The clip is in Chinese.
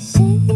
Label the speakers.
Speaker 1: 心